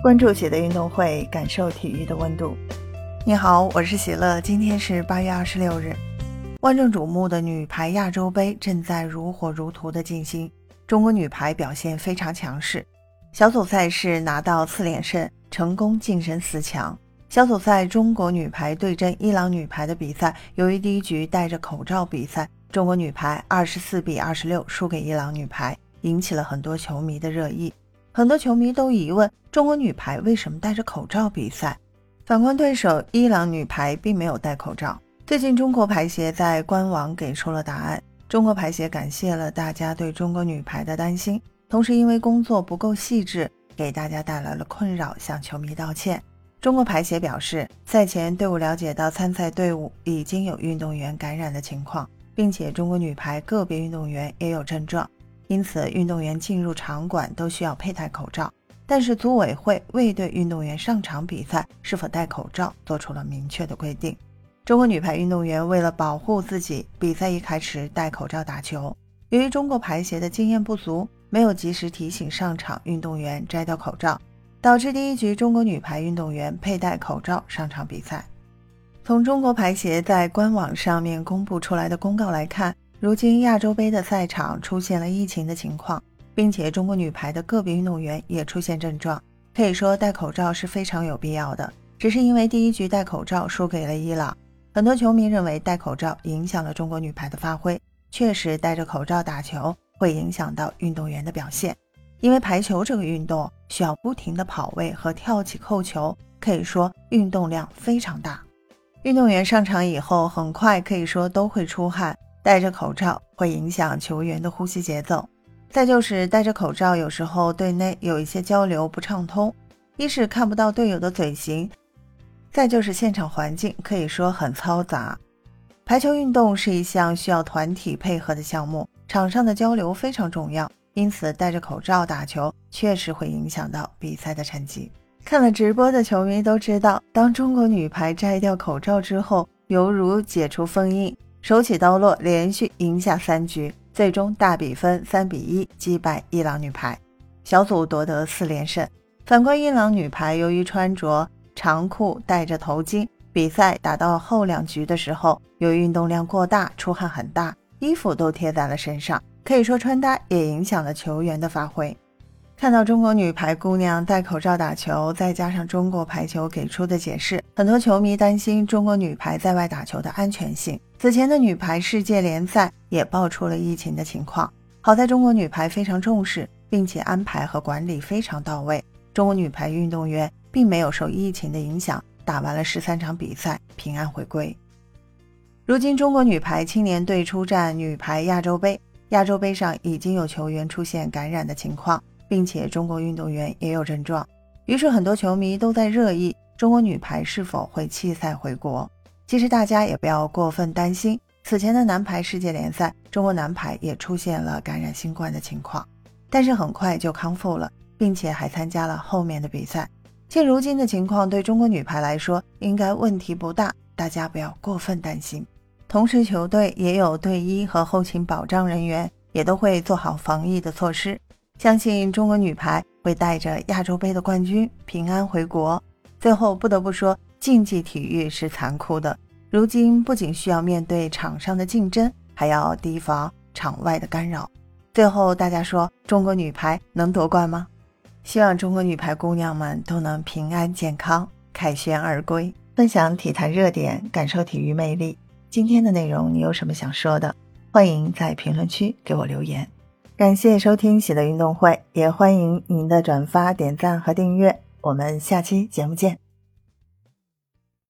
关注喜的运动会，感受体育的温度。你好，我是喜乐。今天是八月二十六日，万众瞩目的女排亚洲杯正在如火如荼的进行。中国女排表现非常强势，小组赛是拿到四连胜，成功晋升四强。小组赛中国女排对阵伊朗女排的比赛，由于第一局戴着口罩比赛，中国女排二十四比二十六输给伊朗女排，引起了很多球迷的热议。很多球迷都疑问中国女排为什么戴着口罩比赛。反观对手伊朗女排并没有戴口罩。最近中国排协在官网给出了答案。中国排协感谢了大家对中国女排的担心，同时因为工作不够细致，给大家带来了困扰，向球迷道歉。中国排协表示，赛前队伍了解到参赛队伍已经有运动员感染的情况，并且中国女排个别运动员也有症状。因此，运动员进入场馆都需要佩戴口罩。但是，组委会未对运动员上场比赛是否戴口罩做出了明确的规定。中国女排运动员为了保护自己，比赛一开始戴口罩打球。由于中国排协的经验不足，没有及时提醒上场运动员摘掉口罩，导致第一局中国女排运动员佩戴口罩上场比赛。从中国排协在官网上面公布出来的公告来看。如今亚洲杯的赛场出现了疫情的情况，并且中国女排的个别运动员也出现症状，可以说戴口罩是非常有必要的。只是因为第一局戴口罩输给了伊朗，很多球迷认为戴口罩影响了中国女排的发挥。确实，戴着口罩打球会影响到运动员的表现，因为排球这个运动需要不停的跑位和跳起扣球，可以说运动量非常大。运动员上场以后，很快可以说都会出汗。戴着口罩会影响球员的呼吸节奏，再就是戴着口罩有时候队内有一些交流不畅通，一是看不到队友的嘴型，再就是现场环境可以说很嘈杂。排球运动是一项需要团体配合的项目，场上的交流非常重要，因此戴着口罩打球确实会影响到比赛的成绩。看了直播的球迷都知道，当中国女排摘掉口罩之后，犹如解除封印。手起刀落，连续赢下三局，最终大比分三比一击败伊朗女排，小组夺得四连胜。反观伊朗女排，由于穿着长裤、戴着头巾，比赛打到后两局的时候，由于运动量过大，出汗很大，衣服都贴在了身上，可以说穿搭也影响了球员的发挥。看到中国女排姑娘戴口罩打球，再加上中国排球给出的解释，很多球迷担心中国女排在外打球的安全性。此前的女排世界联赛也爆出了疫情的情况，好在中国女排非常重视，并且安排和管理非常到位，中国女排运动员并没有受疫情的影响，打完了十三场比赛，平安回归。如今中国女排青年队出战女排亚洲杯，亚洲杯上已经有球员出现感染的情况。并且中国运动员也有症状，于是很多球迷都在热议中国女排是否会弃赛回国。其实大家也不要过分担心，此前的男排世界联赛，中国男排也出现了感染新冠的情况，但是很快就康复了，并且还参加了后面的比赛。现如今的情况对中国女排来说应该问题不大，大家不要过分担心。同时，球队也有队医和后勤保障人员，也都会做好防疫的措施。相信中国女排会带着亚洲杯的冠军平安回国。最后不得不说，竞技体育是残酷的。如今不仅需要面对场上的竞争，还要提防场外的干扰。最后大家说，中国女排能夺冠吗？希望中国女排姑娘们都能平安健康，凯旋而归。分享体坛热点，感受体育魅力。今天的内容你有什么想说的？欢迎在评论区给我留言。感谢收听喜乐运动会，也欢迎您的转发、点赞和订阅。我们下期节目见。